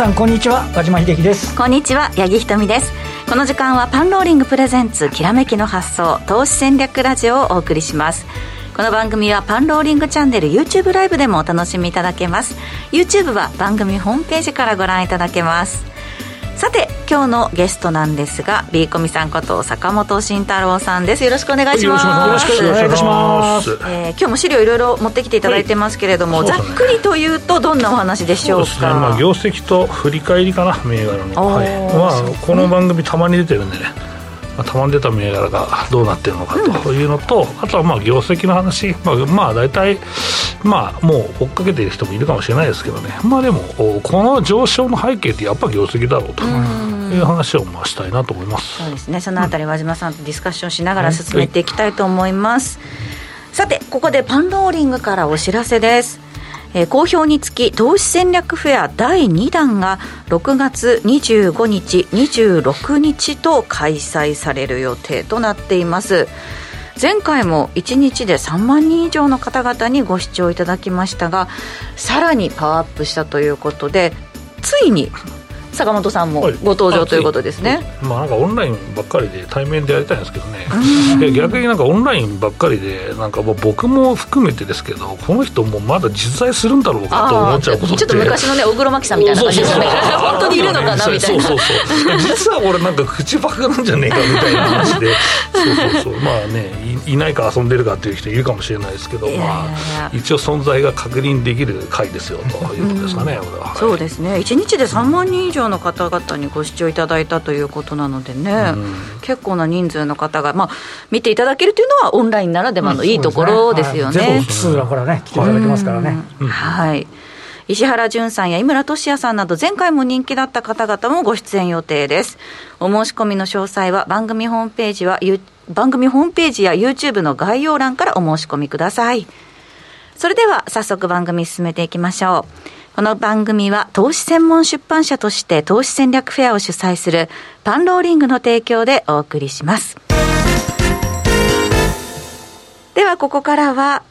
さんこんにちは。和島秀樹です。こんにちは八木ひとみです。この時間はパンローリングプレゼンツきらめきの発想投資戦略ラジオをお送りします。この番組はパンローリングチャンネル YouTube ライブでもお楽しみいただけます。YouTube は番組ホームページからご覧いただけます。さて今日のゲストなんですが B コミさんこと坂本慎太郎さんです。よろしくお願いします。よろしくお願いします、えー、今日も資料いろいろ持ってきていただいてますけれども、はい、ざっくりというとどんなお話でしょうか？そうですね、まあ、業績と振り返りかな銘柄の、はい。まあ、この番組たまに出てるんでね。まあ、たまに出た銘柄がどうなってるのかというのと、うん、あとはまあ業績の話、まあ、まあ大体、まあ、もう追っかけている人もいるかもしれないですけどね、まあ、でも、この上昇の背景ってやっぱ業績だろうと。いう話をまあしたいなと思います。そうですね。そのあたり和島さんとディスカッションしながら進めていきたいと思います、さてここでパンローリングからお知らせです。えー、好評につき投資戦略フェア第2弾が6月25日26日と開催される予定となっています前回も1日で3万人以上の方々にご視聴いただきましたがさらにパワーアップしたということでついに坂本さんもご登場ということですね、はい、まあなんかオンラインばっかりで対面でやりたいんですけどね。逆になんかオンラインばっかりでなんかもう僕も含めてですけどこの人もまだ実在するんだろうかと思っちゃうことちょっと昔のね小黒摩季さんみたいな感じですね 本当にいるのかなみたいな。そうそうそう。実は俺なんか口バカなんじゃねえかみたいな話で。そうそうそう。まあねいないか遊んでるかっていう人いるかもしれないですけどまあ一応存在が確認できる回ですよということですかね、うん、そうですね。1日で3万人以上の方々にご視聴いただいたということなのでね、うん、結構な人数の方が、まあ、見ていただけるというのはオンラインならではのいいところですよね。うん、ね。全国からね来ていただけますからね。はい。石原淳さんや井村俊也さんなど前回も人気だった方々もご出演予定です。お申し込みの詳細は番組ホームページは番組ホームページや YouTube の概要欄からお申し込みくださいそれでは早速番組進めていきましょうこの番組は投資専門出版社として投資戦略フェアを主催するパンローリングの提供でお送りします。ではここからは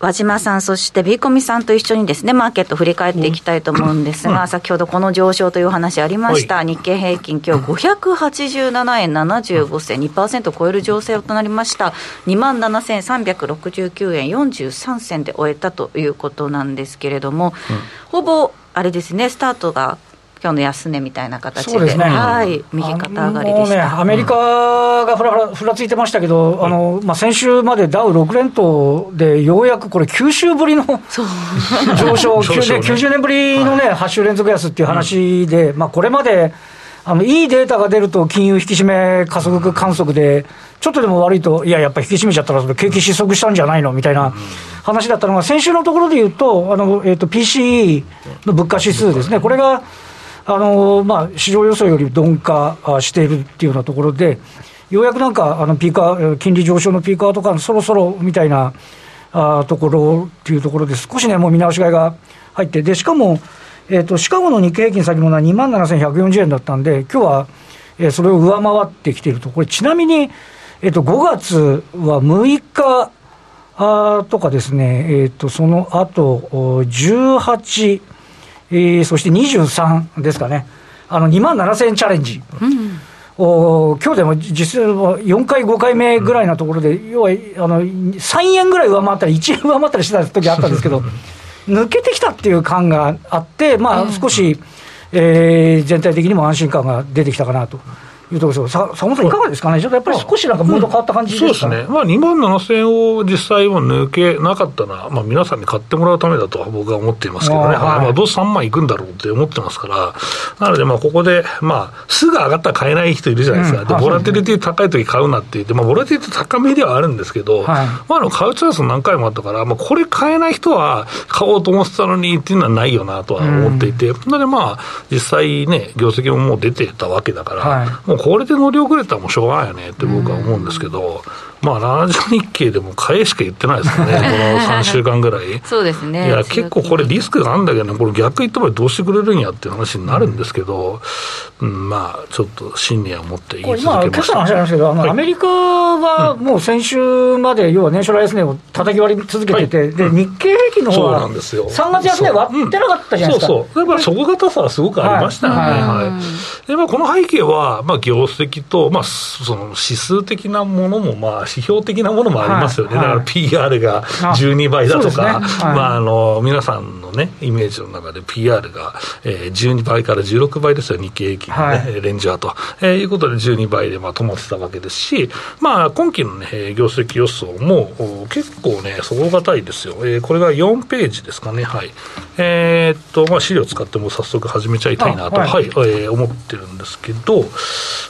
和島さん、そしてビーコミさんと一緒にですね、マーケット振り返っていきたいと思うんですが、うん、先ほどこの上昇という話ありました、はい、日経平均、今日587円75銭、2%を超える上昇となりました、2万7369円43銭で終えたということなんですけれども、うん、ほぼあれですね、スタートが今日の安値みたいな形で、でね、はい、右肩上がりでした、ね、アメリカがふらふらふらついてましたけど、あのまあ、先週までダウ6連投で、ようやくこれ、9週ぶりの 上昇、ね、90年ぶりのね、8週連続安っていう話で、まあ、これまで、あのいいデータが出ると、金融引き締め加速観測で、ちょっとでも悪いと、いや、やっぱり引き締めちゃったら、景気失速したんじゃないの？みたいな話だったのが、先週のところで言うと、あのえーと、PCE の物価指数ですね、これがあのまあ、市場予想より鈍化しているっていうようなところで、ようやくなんかあのピーカー、金利上昇のピーカーとか、そろそろみたいなあところっていうところで、少しね、もう見直し買いが入って、でしかも、えーと、シカゴの日経平均先物は2万7140円だったんで、今日は、えー、それを上回ってきていると、これ、ちなみに、えーと、5月は6日あとかですね、えーと、その後18、えー、そして23ですかね、あの2万7000円チャレンジ。うんお今日でも実は4回、5回目ぐらいなところで、要はあの3円ぐらい上回ったり、1円上回ったりしてた時あったんですけど、抜けてきたっていう感があって、まあ、少し、えー、全体的にも安心感が出てきたかなと。いうところです坂本さん、いかがですかね、ちょっとやっぱり少しなんかムード変わった感じですか、ね、うん、そうですね、まあ、2万7000円を実際は抜けなかったのは、まあ、皆さんに買ってもらうためだとは僕は思っていますけどね、はい、まあ、どうせ3万いくんだろうって思ってますから、なので、まあここで、まあ、すぐ上がったら買えない人いるじゃないですか、うん、でボラティリティ高いとき買うなって言って、まあ、ボラティリティ高めではあるんですけど、はい、まあ、買うチャンス何回もあったから、まあ、これ買えない人は買おうと思ってたのにっていうのはないよなとは思っていて、うん、なので、まあ、実際ね、業績ももう出てたわけだから、はい、もうこれで乗り遅れたらもうしょうがないよねって僕は思うんですけど、まあ、ラジオ日経でも買えしか言ってないですかね、この3週間ぐらい。そうですね。いや、結構これリスクがあるんだけどね、これ逆言った場合どうしてくれるんやっていう話になるんですけど、うん、うん、まあ、ちょっと信念を持って言い続けました。今朝の話なんですけど、あの、はい、アメリカはもう先週まで、要は年初来安値を叩き割り続けてて、はい、で、日経平均の方は、3月安値割ってなかったじゃないですか。そうそう。だから底堅さはすごくありましたよね。はい。はい、で、まあ、この背景は、まあ、業績と、まあ、その指数的なものも、まあ、指標的なものもありますよね。だから PR が12倍だとか、まあ、あの、皆さんのね、イメージの中で PR が、えー、12倍から16倍ですよ、日経平均のね、はい、レンジャーと、えー、いうことで12倍でまあ止まってたわけですし、まあ、今期のね、業績予想も結構ね、底堅いですよ。えー、これが4ページですかね、はい。えー、っと、まあ、資料使っても早速始めちゃいたいなと、はい、はい、えー、思ってるんですけど、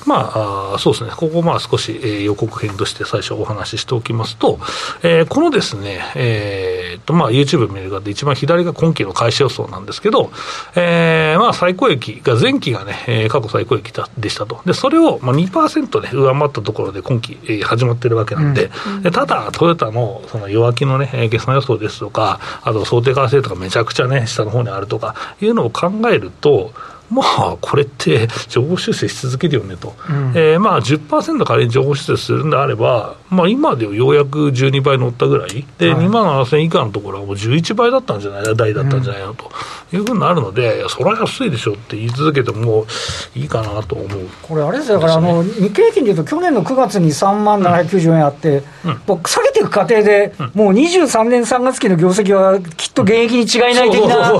まあ、あそうですね、ここまあ少し、えー、予告編として最初お話ししておきますと、えー、このですね、えー、っと、まあ、YouTube 見る方で一番左が今期の開始予想なんですけど、えー、まあ、最高益が前期がね、えー、過去最高益でしたと。で、それをまあ2%ね、上回ったところで今期、えー、始まってるわけなんで、うん、でただ、トヨタのその弱気のね、決算予想ですとか、あと想定為替とかめちゃくちゃね、下の方にあるとかいうのを考えると、まあ、これって情報修正し続けるよねと、うん、えー、まあ10%仮に情報修正するんであれば、まあ、今でようやく12倍乗ったぐらい、で、はい、2万7000以下のところはもう11倍だったんじゃない、台だったんじゃないのというふうになるので、それは安いでしょって言い続けてもいいかなと思う、ね、これ、あれですよ、だからあの日経平均でいうと、去年の9月に3万794円あって、うん、下げていく過程で、もう23年3月期の業績はきっと現役に違いない的な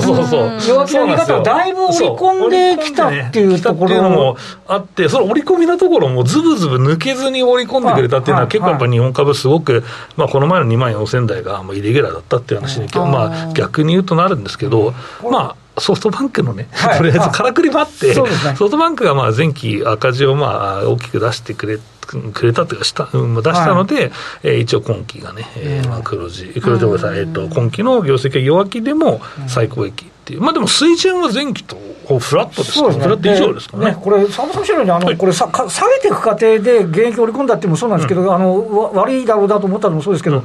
弱気な見方をだいぶ織り込んできたっていうところも。あって、その織り込みのところもずぶずぶ抜けずに織り込んでくれたっていうのは、結構やっぱ日本株、すごく、まあ、この前の2万4000台がイレギュラーだったっていう話に、まあ、逆に言うとなるんですけど、まあ、ソフトバンクのね、はい、とりあえずからくりもあって、ね、ソフトバンクがまあ前期赤字をまあ大きく出してくれくれたというかした、出したので、はい、えー、一応今期がね、えーまあ、黒字、黒字さい、えーと、今期の業績が弱気でも最高益っていう、まあでも水準は前期とフラットですか、ね、フラット以上ですかね？ねこれ、さんまさんおっしゃるように、あの、はい、これさか、下げていく過程で現役織り込んだってもそうなんですけど、うん、あの悪いだろうだと思ったのもそうですけど、うん。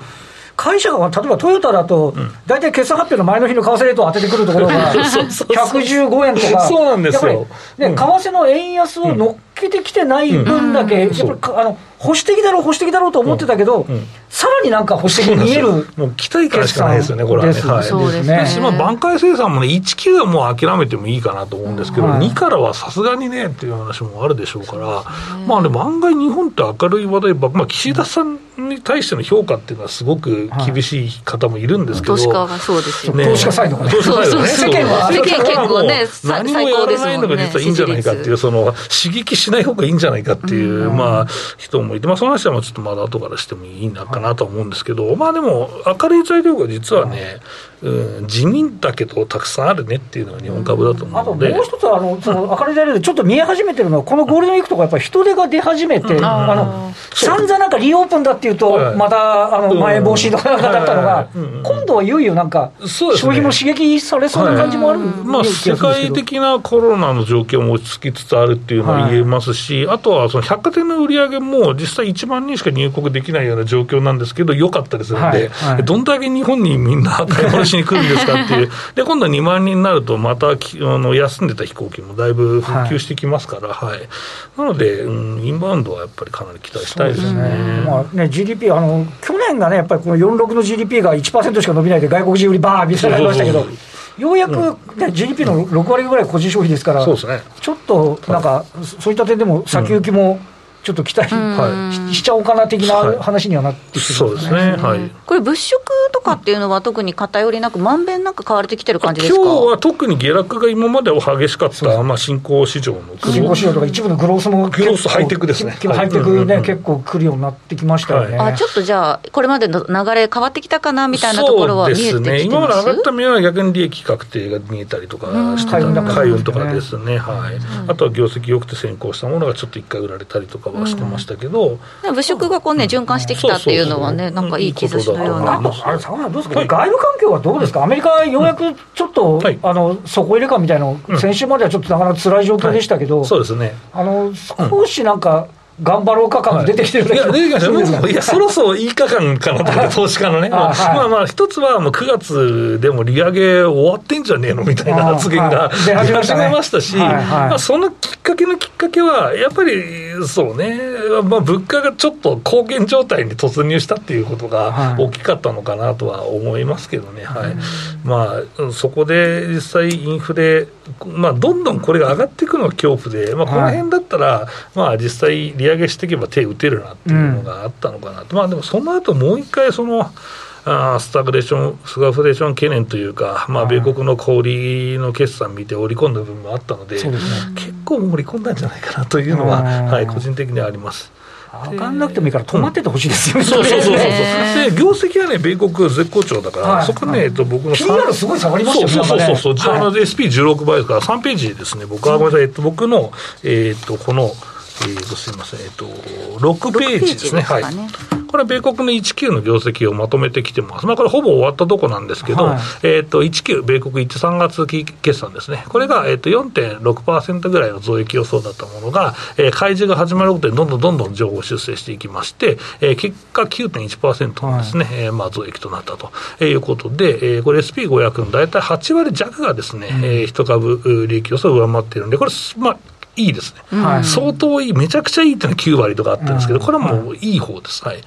会社が、例えばトヨタだと、大体決算発表の前の日の為替レートを当ててくるところが、115円とか、そうなんですよ、ね、為替の円安を乗っけてきてない分だけ、やっぱりあの保守的だろう、保守的だろうと思ってたけど、さらになんか保守的に見えるもう期待感しかないですよね、これはね。はい、そうですね。まあ、挽回生産もね、19はもう諦めてもいいかなと思うんですけど、はい、2からはさすがにねっていう話もあるでしょうから、まあね、案外日本って明るい話題ば、まあ、岸田さんに対しての評価っていうのはすごく厳しい方もいるんですけど、投資家はそうですよね。投資家サイドがね。投資家サイドね。世間は、世間結構ね、何もやらないのが実はいいんじゃないかっていう、その、刺激しない方がいいんじゃないかっていう、まあ、人もいて、まあ、その話はちょっとまだ後からしてもいいのかなと思うんですけど、まあでも、明るい材料が実はね、うん、地味だけどたくさんあるねっていうのが日本株だと思うので、あともう一つあの、その明るい材料でちょっと見え始めてるのは、このゴールデンウィークとか、やっぱり人手が出始めて、うん、あの散々なんかリオープンだっていうと、またあの前防止とかだったのが、今度はいよいよなんか、消費も刺激されそうな感じもある、まあ、世界的なコロナの状況も落ち着きつつあるっていうのは言えますし、あとはその百貨店の売り上げも、実際1万人しか入国できないような状況なんですけど、良かったりするんで、どんだけ日本にみんな買い物しに来るんですかっていう、で今度は2万人になると、またあの休んでた飛行機もだいぶ復旧してきますから、はい、はい、なので、うん、インバウンドはやっぱりかなり期待したいですね。ね。まあね、GDP あの、去年がね、やっぱりこの46の GDP が1%しか伸びないで、外国人売りばーみたいになりましたけど。ようやく、ね、GDP の6割ぐらい個人消費ですから、そうですね、ちょっとなんか、そういった点でも先行きも、ちょっと期待しちゃおうかな的な話にはなってきてるんですね、はい、はい、これ、物色とかっていうのは、特に偏りなく、まんべんなく買われてきてる感じですか？今日は特に下落が今までは激しかった、まあ、新興市場の新興市場とか、一部のグロースもグロースハイテクですね、ハイテクね、結構来るようになってきましたよね、あちょっとじゃあ、これまでの流れ、変わってきたかなみたいなところは見えてきてます？ね、今まで上がった目は逆に利益確定が見えたりとかしてた、海運とかですね、はい、あとは業績良くて先行したものがちょっと一回売られたりとかはしてましたけど、ど、物色がこうね、循環してきたっていうのはね、なんかいい兆しのような。あれ、坂どうですか、外部環境はどうですか、アメリカ、ようやくちょっと、あの底入れ感みたいなの、先週まではちょっとなかなか辛い状況でしたけど、そうですね。あの少しなんか、頑張ろうか感出てきてる、はい、いや、出てきました。いや、そろそろいいか感かなと思って、投資家のね。まあ、まあまあ、一つはもう9月でも利上げ終わってんじゃねえのみたいな発言が出始めましたし、まあ、そのきっかけのきっかけは、やっぱりそうね、まあ、物価がちょっと高原状態に突入したっていうことが大きかったのかなとは思いますけどね。はい。まあ、そこで実際インフレ、まあ、どんどんこれが上がっていくのが恐怖で、まあ、この辺だったら、まあ、実際利上げしていけば手打てるなっていうのがあったのかなと、うん、まあでもその後もう一回そのあスタグレーション、スガフレーション懸念というか、まあ、米国の小売の決算見て織り込んだ部分もあったので、でね、結構盛り込んだんじゃないかなというのは、はい、個人的にはあります。上がんなくてもいいから止まっててほしいですよね、そうそうそうそう、で業績はね、米国絶好調だから、はい、そこね、えっと、僕の PR すごい下がりましたよね、そうそうそうそう、はい、SP16 倍から3ページですね、僕はごめんなさい、えっと、僕の、えっと、この、えー、とすみません、えっ、と、6ページですね、すね。はい。これは米国の19の業績をまとめてきてます。まあ、これほぼ終わったとこなんですけど、はい、えっ、と、19、米国1、3月期決算ですね。これが、えっ、と、4.6%ぐらいの増益予想だったものが、えー、開示が始まることでどんどんどんどん情報修正していきまして、えー、結果9.1%のですね、はい、えー、まあ、増益となったということで、えー、これ SP500 の大体8割弱がですね、うん、えー、1株利益予想を上回っているんで、これ、まあ、いいですね、はい、相当いい、めちゃくちゃいいっていうのは9割とかあったんですけど、これはもういい方です。はい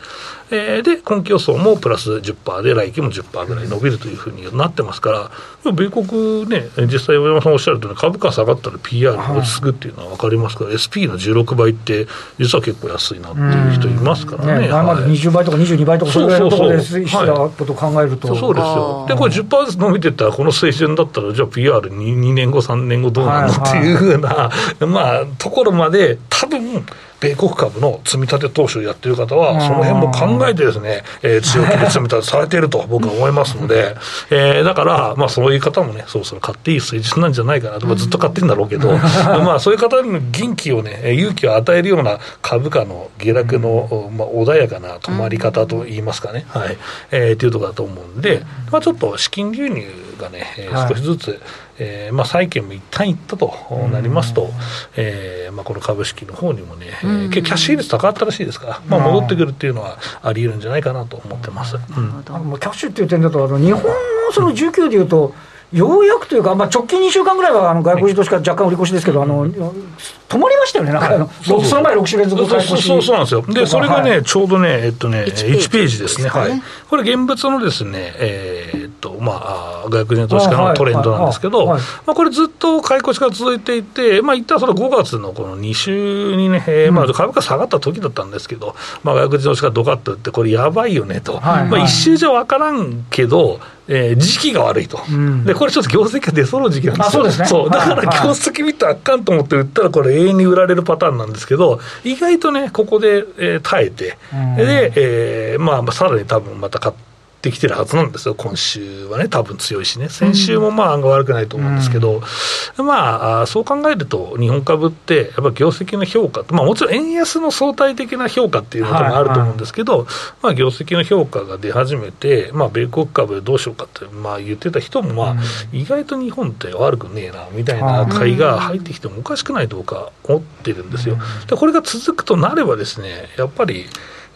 えー、で、今期予想もプラス10%で、来期も10%ぐらい伸びるというふうになってますから、米国ね、実際、大山さんおっしゃるとおり、株価下がったら PR が落ち着くっていうのは分かりますから、はい、SP の16倍って、実は結構安いなっていう人いますからね。ね前まで20倍とか22倍とか、それぐらいのところでしたことを考えると。そうですよ。で、これ10%ずつ伸びてったら、この水準だったら、じゃあ PR2 2年後、3年後どうなの、はい、っていうふうな、まあ、ところまで、多分米国株の積み立て投資をやってる方は、その辺も考えてですね、えー、強気で積み立てされていると僕は 思いますので、えー、だから、まあ、そういう方もね、そろそろ買っていい水準なんじゃないかなと、まあ、ずっと買ってるんだろうけど、まあ、そういう方に元気をね、勇気を与えるような株価の下落の、まあ、穏やかな止まり方といいますかね、はい、えー、というところだと思うんで、まあ、ちょっと資金流入がね、えー、少しずつ、はいえーまあ、債券も一旦いったとなりますと、えーまあ、この株式の方にもね、えー、キャッシュ比率高かったらしいですから、まあ、戻ってくるっていうのはあり得るんじゃないかなと思ってます、うん、キャッシュっていう点だと、あの日本のその19でいうと、ようやくというか、まあ、直近2週間ぐらいはあの外国人投資家、若干売り越しですけど、あの止まりましたよね、なんかあの、その前6週連続買い越しそうそうなんですよ、でそれがね、はい、ちょうどね、えっとね、1ページ。ですね、はい、これ、現物のですね、えー、っとまあ、外国人投資家のトレンドなんですけど、まあ、これ、ずっと買い越しが続いていて、まあ一旦その5月のこの2週にね、えーまあ、株価下がった時だったんですけど、まあ、外国人投資家ドカッと売って、これ、やばいよねと、まあ、一周じゃ分からんけど、えー、時期が悪いと、うん、でこれちょっと業績が出そうな時期なんですよ、そうですね、そう。だから業績見たらあかんと思って売ったら、これ、永遠に売られるパターンなんですけど、意外とね、ここで、えー、耐えて、うん、で、えーまあ、さらに多分また買って。ってきてるはずなんですよ、今週はね、多分強いしね、先週もまあ案が悪くないと思うんですけど、うん、まあ、そう考えると、日本株って、やっぱ業績の評価まあ、もちろん円安の相対的な評価っていうのもあると思うんですけど、はいはい、まあ、業績の評価が出始めて、まあ、米国株どうしようかって、まあ、言ってた人も、まあ、意外と日本って悪くねえなみたいな買いが入ってきてもおかしくないとか思ってるんですよ。でこれが続くとなればですねやっぱり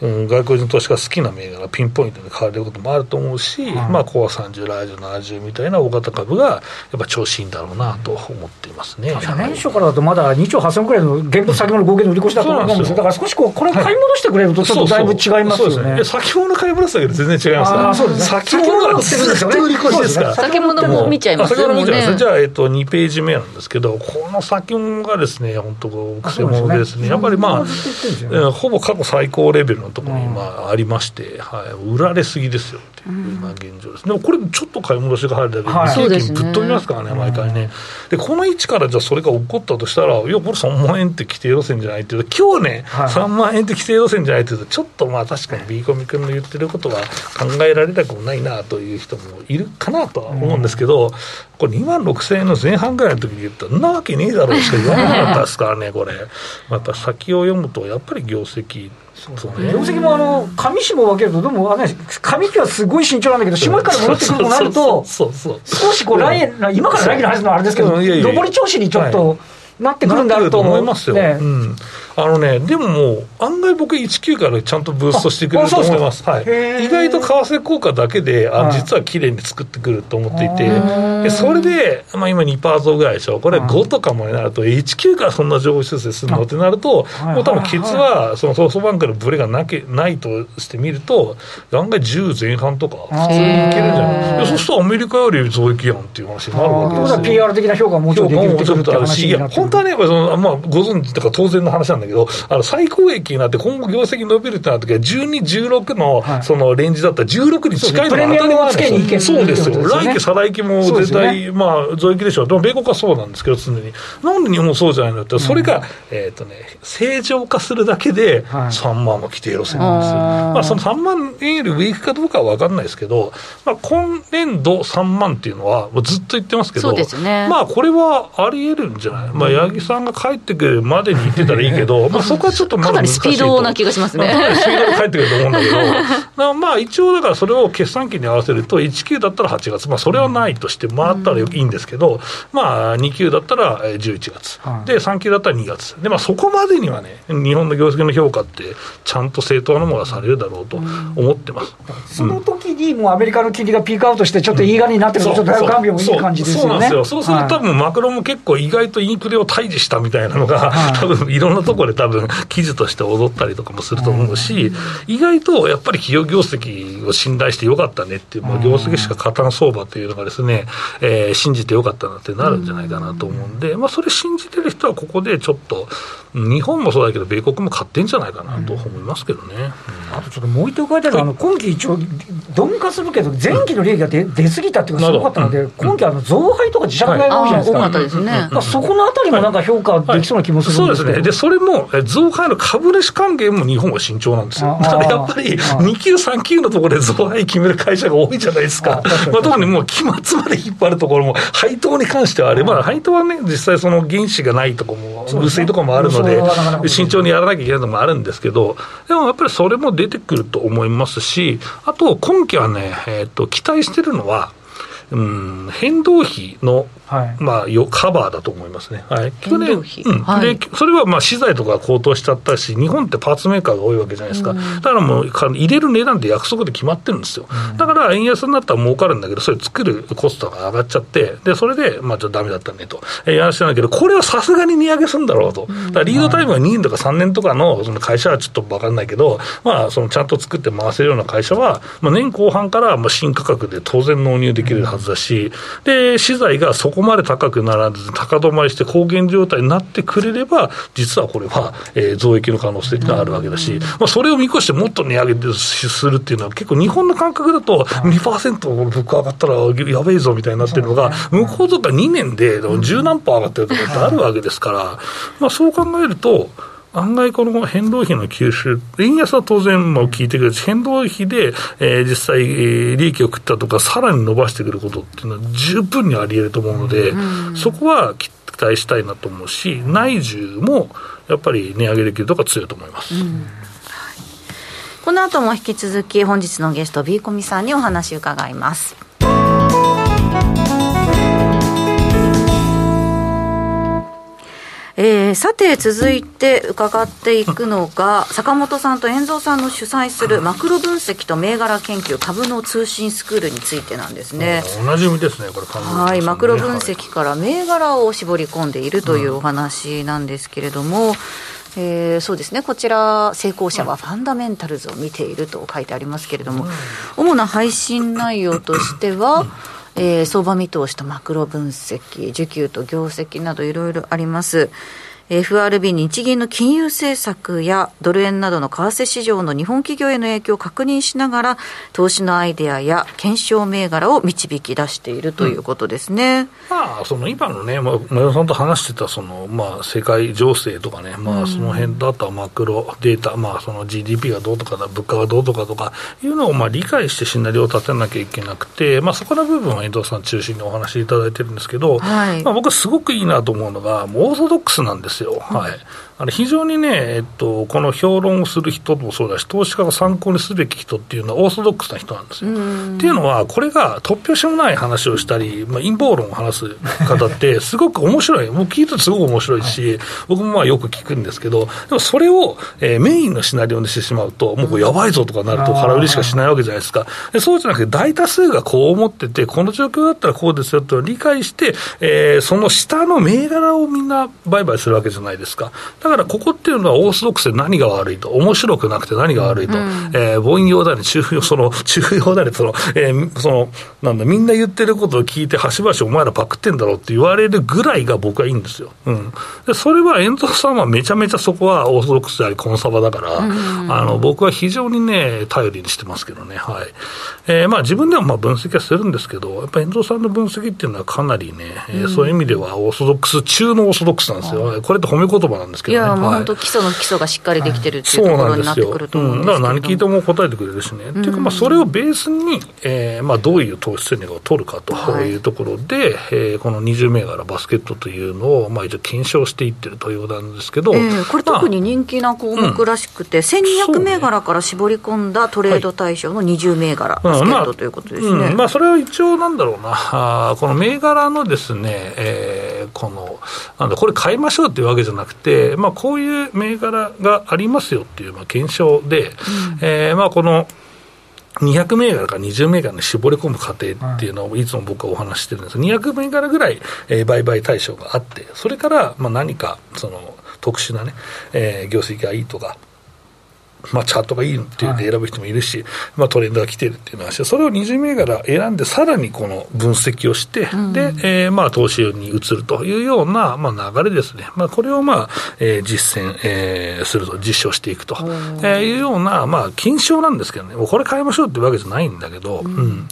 うん、外国人投資家好きな銘柄ピンポイントで買われることもあると思うし、はい、まあ、コア30、ライジ70みたいな大型株がやっぱ調子いいんだろうなと思っていますね。年初からだとまだ2兆8000億くらいの現物先物合計の売り越しだと思うんですよ。だから少しこう、これ買い戻してくれるとちょっとだいぶ違いますよね。そうそう先物買い戻すだけで全然違いますから。そうですね。先物がずっと売り越しですから。先物も見ちゃいますよね。先物見ちゃいます。じゃあ、えっと、2ページ目なんですけど、この先物がですね、本当、くせ者でですね、やっぱりまあ、ほぼ過去最高レベルのところに、まあ、ありまして、はい、売られすぎですよっていう、まあ、現状です、でもこれ、ちょっと買い戻しが入るだけで、日経金ぶっ飛びますからね、毎回ね。で、この位置からじゃあそれが起こったとしたら、いや、これ3万円って規定路線じゃないっていうと、今日ね、はい、3万円って規定路線じゃないっていうと、ちょっとまあ確かに B コミ君の言ってることは考えられなくもないなという人もいるかなとは思うんですけど、これ2万6000円の前半ぐらいの時に言ったら、なわけねえだろうしか言わなかったですからね、これ。また先を読むと、やっぱり業績そうね、業績もあの上下分けると、どうもあ上期はすごい慎重なんだけど、下期から戻ってくるとなると、少しこう来年、今から来期の話のあれですけど、上り調子にちょっと。なってくるんだろうと思いますよ。ね、あのね、でももう、案外僕、19からちゃんとブーストしてくれると思います。はい、意外と為替効果だけで、あ実は綺麗に作ってくると思っていて、でそれで、まあ、今2%増ぐらいでしょ、これ5とかもになると、19からそんな情報修正するの？ってなると、もう多分ケツはそのソフトバンクのブレがなけないとしてみると、案外10前半とか、普通にいけるんじゃない？そうするとアメリカより増益やんっていう話になるわけですよ。PR 的な評価ももちろんできるって話いや、本当はね、そのまあ、ご存知とか当然の話なんだけど、あの最高益になって、今後業績伸びるってなった時は、12、16のそのレンジだったら、16に近いのが当たり前ですよ。そうですよ。来期、再来期も絶対、まあ、増益でしょう。でも、米国はそうなんですけど、常に。なんで日本そうじゃないのって、それが、えっとね、正常化するだけで、3万の規定路線なんですよ。まあ、その3万円より上行くかどうかは分かんないですけど、まあ、今年度3万っていうのは、ずっと言ってますけど、まあ、これはあり得るんじゃない、まあ、八木さんが帰ってくるまでに言ってたらいいけど、まあ、そこはちょっとかなりスピードな気がしますね。かなりスピードで帰ってくると思うんだけど、まあ一応だからそれを決算期に合わせると、1級だったら8月、まあそれはないとして回ったらいいんですけど、まあ2級だったら11月、で3級だったら2月、でまあそこまでにはね、日本の業績の評価って、ちゃんと正当なものがされるだろうと思ってます。その時にもうアメリカの金利がピークアウトして、ちょっといいがになってると、ちょっと大感病もいい感じですよね。そうなんですよ。そうすると多分マクロも結構意外とインフレを退治したみたいなのが、多分いろんなところで多分記事として踊ったりとかもすると思うし、意外とやっぱり企業業績を信頼してよかったねっていう、まあ、業績しか勝たん相場っていうのがですね、えー、信じてよかったなってなるんじゃないかなと思うんで、まあ、それ信じてる人はここでちょっと、日本もそうだけど、米国も買ってんじゃないかなと思いますけどね、うん、あとちょっともう一点書いてある、はい、あの今期一応、鈍化するけど、前期の利益が出,、出過ぎたっていうのがすごかったので、今期、増配とか自社買いが多いじゃないですか、多かったですね、まあ、そこのあたりもなんか評価できそうな気もするんですそうですね、でそれも増配の株主還元も日本は慎重なんですよ、だからやっぱり2級、3級のところで増配決める会社が多いじゃないですか、まあ、特にもう期末まで引っ張るところも、配当に関してはあれば、配当はね、実際、その原資がないところも、薄いところもあるので。慎重にやらなきゃいけないのもあるんですけど、でもやっぱりそれも出てくると思いますし、あと今期はね、えーと期待してるのは、うん、変動費のはい、まあ、よカバーだと思いますね。はい、去年、うん。はい、でそれはまあ資材とか高騰しちゃったし、日本ってパーツメーカーが多いわけじゃないですか、だからもう、入れる値段って約束で決まってるんですよ、だから円安になったら儲かるんだけど、それ作るコストが上がっちゃって、でそれで、まあ、ちょっとだめだったねと、えー、話してないけど、これはさすがに値上げするんだろうと、だからリードタイムが2年とか3年とかのその会社はちょっと分かんないけど、まあ、そのちゃんと作って回せるような会社は、まあ、年後半からまあ新価格で当然納入できるはずだし、で資材がそこまで高くならず、高止まりして高原状態になってくれれば、実はこれは、えー、増益の可能性があるわけだし、まあ、それを見越してもっと値上げするっていうのは、結構日本の感覚だと2%物価上がったらやべえぞみたいになってるのが、向こうとか2年で十何パー上がってるとかってあるわけですから、まあ、そう考えると、案外この変動費の吸収、円安は当然も効いてくるし、変動費で、えー、実際、えー、利益を食ったとか、さらに伸ばしてくることっていうのは十分にあり得ると思うので、うん、そこは期待したいなと思うし、内需もやっぱり値上げできるとか強いと思います。うんこの後も引き続き本日のゲスト B コミさんにお話伺います。えー、さて続いて伺っていくのが坂本さんと遠蔵さんの主催するマクロ分析と銘柄研究株の通信スクールについてなんですね。同じ意味ですねこれはい、マクロ分析から銘柄を絞り込んでいるというお話なんですけれども、うんえー、そうですねこちら成功者はファンダメンタルズを見ていると書いてありますけれども、主な配信内容としては、えー、相場見通しとマクロ分析、需給と業績などいろいろあります。FRB 日銀の金融政策やドル円などの為替市場の日本企業への影響を確認しながら投資のアイデアや検証銘柄を導き出しているということですね、うん、まあ、その今のね、まあ、前田さんと話してたその、まあ、世界情勢とかね、まあ、その辺だったマクロデータ、まあ、その GDP がどうとかだ、物価がどうとかとかいうのをまあ理解してシナリオを立てなきゃいけなくて、まあ、そこの部分は遠藤さん中心にお話しいただいてるんですけど、はい、まあ、僕はすごくいいなと思うのが、もうオーソドックスなんですですよ。はい。あの非常にね、えっと、この評論をする人もそうだし、投資家が参考にすべき人っていうのは、オーソドックスな人なんですよ。っていうのは、これが突拍子もない話をしたり、まあ、陰謀論を話す方って、すごく面白い、もう聞いててすごく面白いし、僕もまあよく聞くんですけど、でもそれを、えー、メインのシナリオにしてしまうと、もうやばいぞとかなると、空売りしかしないわけじゃないですか。でそうじゃなくて、大多数がこう思ってて、この状況だったらこうですよと理解して、えー、その下の銘柄をみんな売買するわけじゃないですか。だからここっていうのは、はオーソドックスで何が悪いと、面白くなくて何が悪いと、うん、えー、凡庸だね、中庸、その、中庸だね、その、えー、その、なんだ、みんな言ってることを聞いて、端々お前らパクってんだろうって言われるぐらいが僕はいいんですよ。うん。で、それは遠藤さんはめちゃめちゃそこはオーソドックスであり、コンサバだから、うん、あの、僕は非常にね、頼りにしてますけどね、はい。えー、まあ自分でもまあ分析はするんですけど、やっぱ遠藤さんの分析っていうのはかなりね、えー、そういう意味ではオーソドックス中のオーソドックスなんですよ。これって褒め言葉なんですけどもう本当基礎の基礎がしっかりできてるっていうところになってくると思うんですけど、うん、だから何聞いても答えてくれるしね。っていうか、まあ、それをベースに、えーまあ、どういう投資戦略を取るかとい。うところで、はい、えー、この20銘柄バスケットというのを、まあ、一応検証していってるということなんですけど、えー、これ特に人気な項目らしくて、まあ、1200銘柄から絞り込んだトレード対象の20銘柄、バスケットということですね。まあ、うん。まあ、それは一応なんだろうな、あこの銘柄のですね、えー、この、なんだ、これ買いましょうっていうわけじゃなくて、まあ、こういう銘柄がありますよっていう、まあ、検証で、うん、えー、まあ、この、200銘柄から20銘柄に絞り込む過程っていうのをい。つも僕はお話してるんです。200銘柄ぐらい、えー、売買対象があって、それからまあ何かその特殊なね、えー、業績がいいとか、まあ、チャートがいいっていうんで選ぶ人もいるし、はい、まあ、トレンドが来てるっていうのはそれを20銘柄選んで、さらにこの分析をして、うん、で、えー、まあ、投資に移るというような、まあ、流れですね。まあ、これをまあ、えー、実践、えー、すると、実証していくと、えいうような、まあ、金賞なんですけどね、これ買いましょうっていうわけじゃないんだけど、うん、うん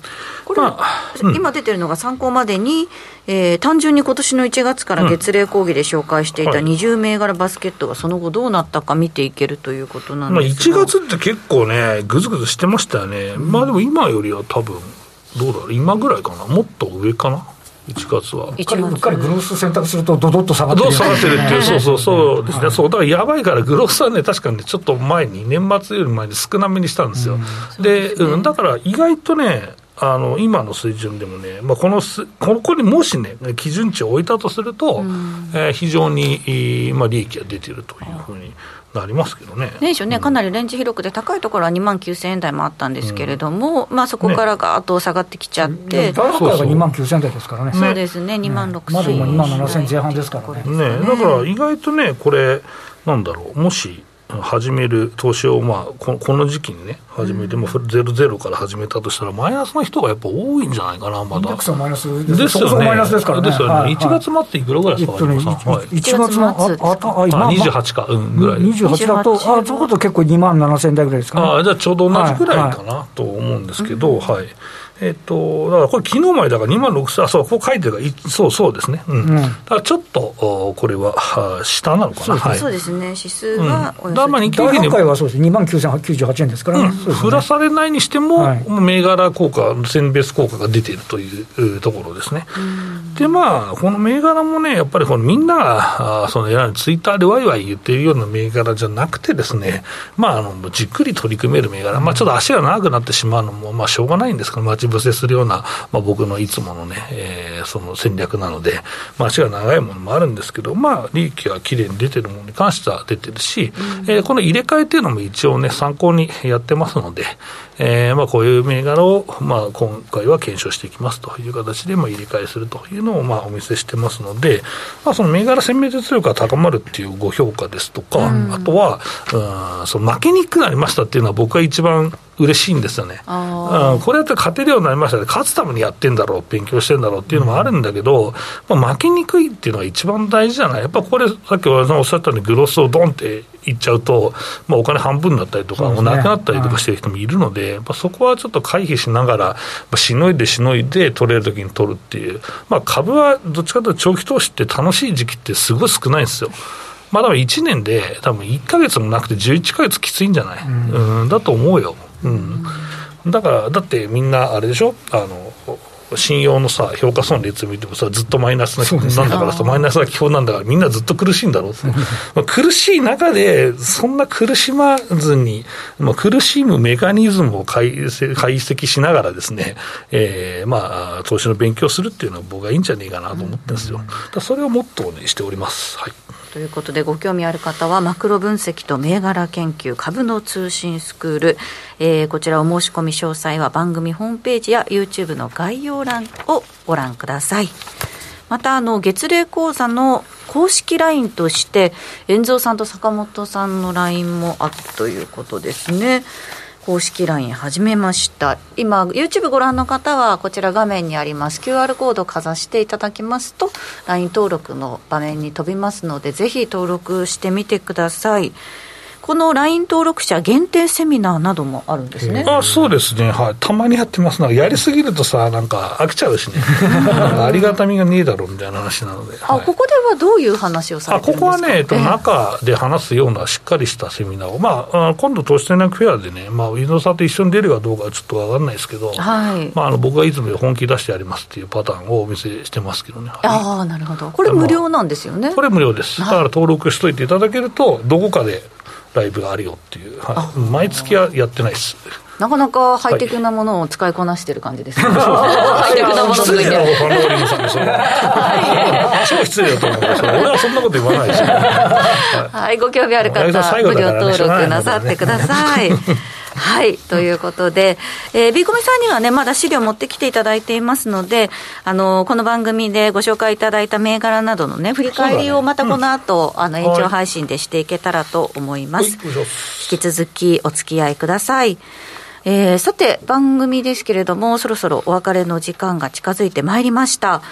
これ、まあうん、今出てるのが参考までに、えー、単純に今年の1月から月例講義で紹介していた20銘柄バスケットがその後どうなったか見ていけるということなんですが、まあ、1月って結構ね、ぐずぐずしてましたよね、うん、まあでも今よりは多分どうだろう、今ぐらいかな、もっと上かな。1月は。うっかり、うっかりグロース選択すると、どどっと下がってる。下がってるっていう、そうそうそう。ですね、そう、だからやばいから、グロースはね、確かにね、ちょっと前に、年末より前に少なめにしたんですよ。うん、で、うん、だから意外とね、あの今の水準でもね、まあ、このすここにもしね、基準値を置いたとすると、うん、えー、非常に、まあ、利益が出ているというふうに。なりますけどね。年初ね、かなりレンジ広くて、高いところは2万9000円台もあったんですけれども、うん、まあ、そこからが後下がってきちゃって、ね、大が2万9000円台ですからね、そうですね、2万6000円、まだ今、2万7000円前半ですからね。ね、だから意外とね、これ、なんだろう、もし始める投資を、まあ、この時期にね、始めて、もゼロゼロから始めたとしたら、マイナスの人がやっぱ多いんじゃないかな、まだ。マイナスですよね。マイナスですからね。ですよね。はい、1月末っていくらぐらいですか、ね、1月の、あ、あ、あ、28か、うん、ぐらい。28だと、あ、そういうこと結構2万7000台ぐらいですかね。あ、じゃあちょうど同じぐらいかな、と思うんですけど、はい。えっと、だからこれ、昨日までだから2万6000、あ、そう、ここ書いてるから、そうそうですね、うん、うん、だからちょっと、これは下なのかな、そうですね、指数はうん、だまあ日経平均はそうです、2万9098円ですからね、うん、振らされないにしても、はい、銘柄効果、線ベース効果が出ているというところですね。で、まあ、この銘柄もね、やっぱりこのみんなが、あそのやツイッターでわいわい言ってるような銘柄じゃなくてですね、まあ、あのじっくり取り組める銘柄、まあ、ちょっと足が長くなってしまうのも、まあ、しょうがないんですけど、待ち伏せするような、まあ、僕のいつものね、えー、その戦略なので、まあ、足が長いものもあるんですけど、まあ、利益がきれいに出てるものに関しては出てるし、うん、えー、この入れ替えっていうのも一応ね、参考にやってますので、えーまあ、こういう銘柄を、まあ、今回は検証していきますという形で、まあ、入れ替えするというのを、まあ、お見せしてますので、まあ、その銘柄鮮明実力が高まるっていうご評価ですとか、うん、あとは、うん、その負けにくくなりましたっていうのは、僕は一番嬉しいんですよね。うん、これやって勝てるようになりましたね、勝つためにやってんだろう、勉強してんだろうっていうのもあるんだけど、うん、まあ、負けにくいっていうのが一番大事じゃない、やっぱこれ、さっきおっしゃったように、グロスをドンっていっちゃうと、まあ、お金半分だったりとか、もうなくなったりとかしてる人もいるので、やっぱそこはちょっと回避しながら、まあ、しのいでしのいで取れるときに取るっていう、まあ、株はどっちかというと長期投資って楽しい時期ってすごい少ないんですよ。まあ、だから1年で、多分1か月もなくて11か月きついんじゃない、うん、だと思うよ。うんだから、だってみんな、あれでしょ、あの信用のさ、評価損率見てもさ、ずっとマイナスなんだからさ、マイナスが基本なんだから、みんなずっと苦しいんだろうまあ苦しい中で、そんな苦しまずに、まあ、苦しむメカニズムを解析しながらですね、えー、まあ、投資の勉強するっていうのは僕はいいんじゃねえかなと思ってるんですよ。それをモットーにしております。はい。ということでご興味ある方はマクロ分析と銘柄研究株の通信スクール、えー、こちらお申し込み詳細は番組ホームページや YouTube の概要欄をご覧ください。またあの月例講座の公式 LINE として遠蔵さんと坂本さんの LINE もあるということですね。公式 LINE 始めました。今 YouTube ご覧の方はこちら画面にあります。QR コードをかざしていただきますと LINE 登録の場面に飛びますのでぜひ登録してみてください。この LINE 登録者限定セミナーなどもあるんですね。あそうですね、はい、たまにやってます。なんかやりすぎるとさ、なんか飽きちゃうしね、ありがたみがねえだろうみたいな話なので、あ、はい、ここではどういう話をされてるんですか？あここはね、えっと、中で話すようなしっかりしたセミナーを、まあ、今度、投資戦略フェアでね、まあ、伊野さんと一緒に出るかどうかはちょっと分かんないですけど、はい。まあ、あの僕がいつも本気出してやりますっていうパターンをお見せしてますけどね。ああ、なるほど、これ、無料なんですよね。これ無料です、だから登録しといていただけると、どこかでライブがあるよっていう、はい、毎月はやってないです。なかなかハイテクなものを使いこなしてる感じですね。ハイテクなもの失礼なファンローリングさんでそ超失礼だと思俺はそんなこと言わないですよ。はい、ご興味ある方、無料登録なさってください。はい、ということで、えー、ビーコミさんにはね、まだ資料持ってきていただいていますので、あの、この番組でご紹介いただいた銘柄などのね、振り返りをまたこの後、ねうん、あの、延長配信でしていけたらと思います。引き続きお付き合いください。えー、さて、番組ですけれども、そろそろお別れの時間が近づいてまいりました。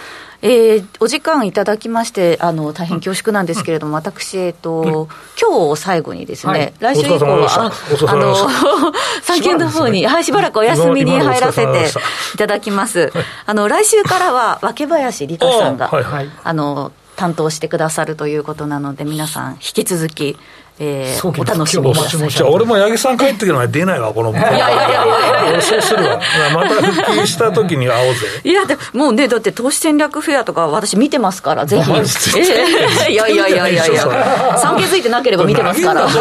えー、お時間いただきまして、あの大変恐縮なんですけれども、私、えっと、今日を最後にですね、はい、来週以降は、あの、産経の方に、はい、しばらくお休みに入らせていただきます。あの、来週からは、若林理香さんが、あはいはい、あの、担当してくださるということなので、皆さん、引き続き、えー、お楽しみください。俺も八木さん帰ってくる前出ないわ、この。いやいやいやいや俺そうするわ。また復帰した時に会おうぜ。いや、でもうね、だって投資戦略フェアとか私見てますから、ぜひ。えー、いやいやいやいやいや。産経づいてなければ見てますから。そ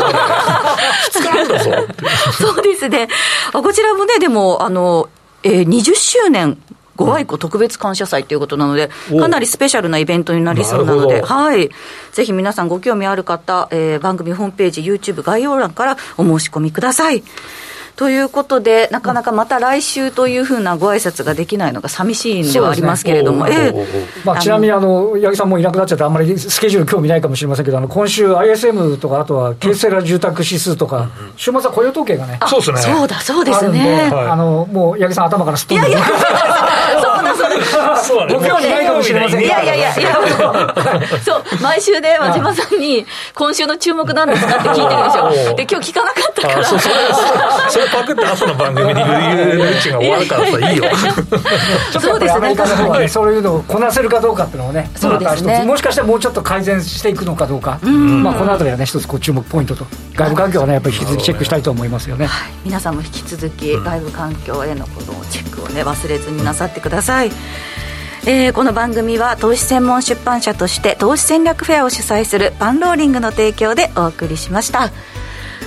うですね。こちらもね、でも、あの、えー、20周年ご愛顧特別感謝祭ということなので、かなりスペシャルなイベントになりそうなので、はい、ぜひ皆さんご興味ある方、えー、番組ホームページ、YouTube 概要欄からお申し込みください。ということで、なかなかまた来週というふうなご挨拶ができないのが寂しいんではありますけれども、ねまあ、ちなみにあの八木さんもいなくなっちゃって、あんまりスケジュール興味ないかもしれませんけど、あの今週、ISM とか、あとは京セラ住宅指数とか、週末は雇用統計がね、そうですね。そうだ、そうですね。あのもう八木さん、頭からすっ飛んで。いやいやそうだそうだご興味ないかもしれません。いやいやいやいやそう毎週ね和島さんに今週の注目なんですかって聞いてるでしょ。で今日聞かなかったから。それパクって朝の番組に言ううちが終わるからさいいよ。そうですねかそういうのをこなせるかどうかっていうのをねそうですね。もしかしたらもうちょっと改善していくのかどうか。まあこの辺りはね一つこう注目ポイントと外部環境はねやっぱり引き続きチェックしたいと思いますよね、皆さんも引き続き外部環境へのこのチェックをね忘れずになさってください、えー、この番組は投資専門出版社として投資戦略フェアを主催するパンローリングの提供でお送りしました。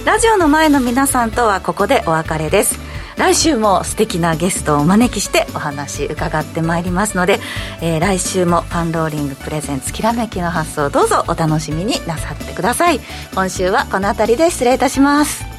ラジオの前の皆さんとはここでお別れです。来週も素敵なゲストをお招きしてお話伺ってまいりますので、えー、来週もパンローリングプレゼンツきらめきの発想どうぞお楽しみになさってください。今週はこの辺りで失礼いたします。